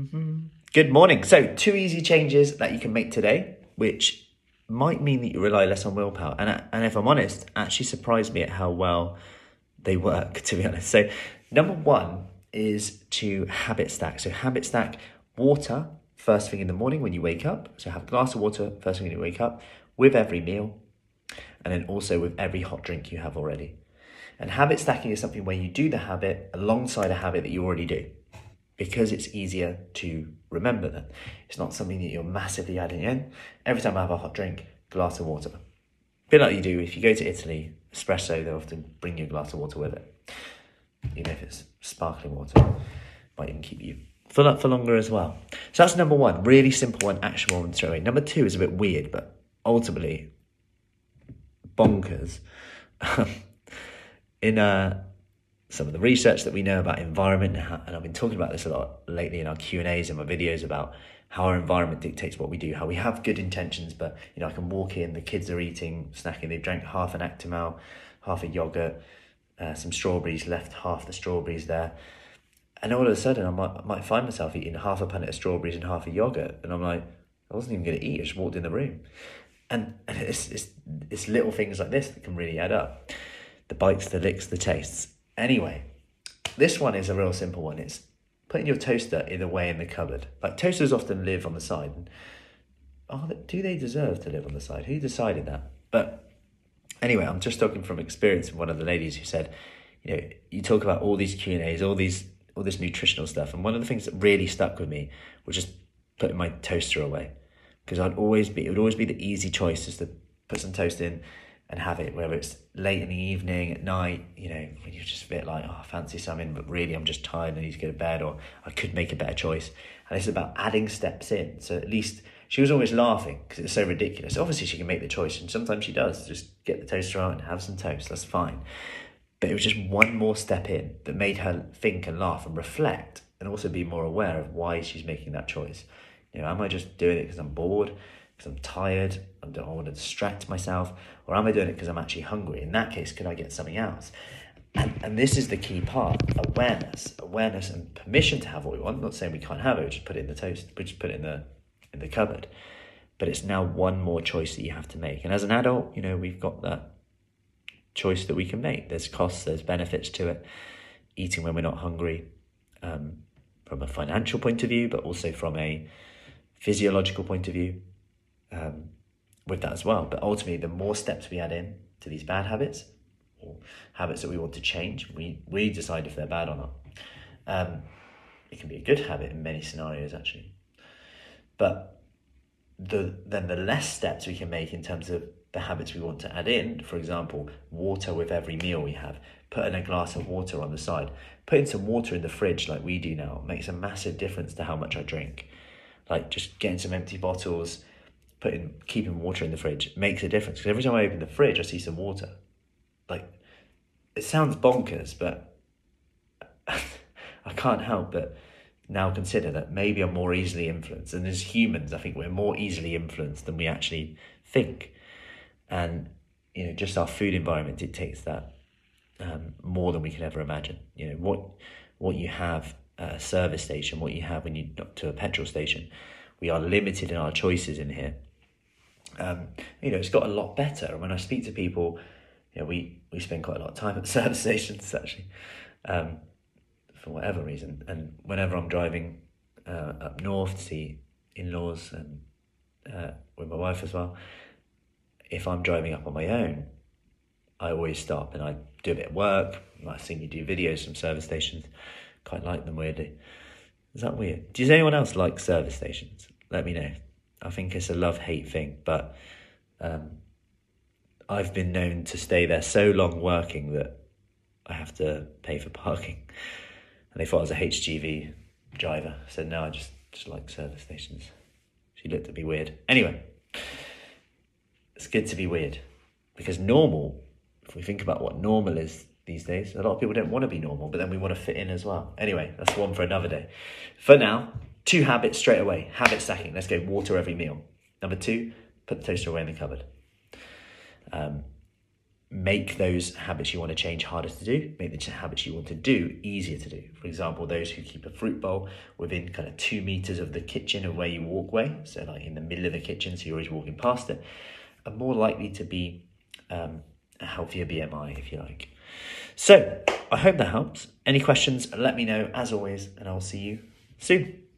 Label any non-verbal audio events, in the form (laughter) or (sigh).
Mm-hmm. Good morning. So, two easy changes that you can make today, which might mean that you rely less on willpower. And, and if I'm honest, actually surprised me at how well they work, (laughs) to be honest. So, number one is to habit stack. So, habit stack water first thing in the morning when you wake up. So, have a glass of water first thing when you wake up with every meal, and then also with every hot drink you have already. And habit stacking is something where you do the habit alongside a habit that you already do because it's easier to remember them. It's not something that you're massively adding in. Every time I have a hot drink, glass of water. A bit like you do if you go to Italy, espresso, they often bring you a glass of water with it. Even if it's sparkling water, might even keep you full up for longer as well. So that's number one, really simple one, actionable and away. Number two is a bit weird, but ultimately bonkers. (laughs) in uh, some of the research that we know about environment, and I've been talking about this a lot lately in our Q and and my videos about how our environment dictates what we do, how we have good intentions, but you know I can walk in, the kids are eating, snacking, they've drank half an Actimel, half a yogurt, uh, some strawberries, left half the strawberries there, and all of a sudden I might, I might find myself eating half a punnet of strawberries and half a yogurt, and I'm like, I wasn't even going to eat, I just walked in the room, and, and it's, it's it's little things like this that can really add up, the bites, the licks, the tastes Anyway, this one is a real simple one. It's putting your toaster in the way in the cupboard. Like toasters often live on the side. And, oh, do they deserve to live on the side? Who decided that? But anyway, I'm just talking from experience one of the ladies who said, you know, you talk about all these Q and A's, all these, all this nutritional stuff, and one of the things that really stuck with me was just putting my toaster away because I'd always be, it would always be the easy choice just to put some toast in and have it, whether it's late in the evening, at night, you know, when you're just a bit like, oh, I fancy something, but really I'm just tired, I need to go to bed, or I could make a better choice. And it's about adding steps in. So at least she was always laughing because it's so ridiculous. Obviously, she can make the choice, and sometimes she does. Just get the toaster out and have some toast, that's fine. But it was just one more step in that made her think and laugh and reflect and also be more aware of why she's making that choice. You know, am I just doing it because I'm bored? Because I'm tired, I don't want to distract myself, or am I doing it because I'm actually hungry? In that case, could I get something else? And, and this is the key part awareness, awareness and permission to have what we want. I'm not saying we can't have it, we just put it in the toast, we just put it in the in the cupboard. But it's now one more choice that you have to make. And as an adult, you know, we've got that choice that we can make. There's costs, there's benefits to it. Eating when we're not hungry, um, from a financial point of view, but also from a physiological point of view um, with that as well. But ultimately, the more steps we add in to these bad habits or habits that we want to change, we, we decide if they're bad or not. Um, it can be a good habit in many scenarios, actually. But the then the less steps we can make in terms of the habits we want to add in, for example, water with every meal we have, putting a glass of water on the side, putting some water in the fridge like we do now makes a massive difference to how much I drink. Like just getting some empty bottles, putting keeping water in the fridge makes a difference because every time I open the fridge, I see some water. Like it sounds bonkers, but (laughs) I can't help but now consider that maybe I'm more easily influenced. And as humans, I think we're more easily influenced than we actually think. And you know, just our food environment dictates that um, more than we can ever imagine. You know what what you have at a service station, what you have when you to a petrol station. We are limited in our choices in here um, you know, it's got a lot better. And when I speak to people, you know, we, we spend quite a lot of time at (laughs) service stations actually, um, for whatever reason. And whenever I'm driving uh, up north to see in-laws and uh, with my wife as well, if I'm driving up on my own, I always stop and I do a bit of work. I've seen you do videos from service stations. Quite like them weirdly. Is that weird? Does anyone else like service stations? Let me know. I think it's a love hate thing, but um, I've been known to stay there so long working that I have to pay for parking. And they thought I was a HGV driver. I said, no, I just, just like service stations. She looked at me weird. Anyway, it's good to be weird because normal, if we think about what normal is these days, a lot of people don't want to be normal, but then we want to fit in as well. Anyway, that's one for another day. For now, Two habits straight away. Habit stacking. Let's go water every meal. Number two, put the toaster away in the cupboard. Um, make those habits you want to change harder to do, make the habits you want to do easier to do. For example, those who keep a fruit bowl within kind of two meters of the kitchen of where you walkway, so like in the middle of the kitchen, so you're always walking past it, are more likely to be um, a healthier BMI, if you like. So I hope that helps. Any questions, let me know as always, and I'll see you soon.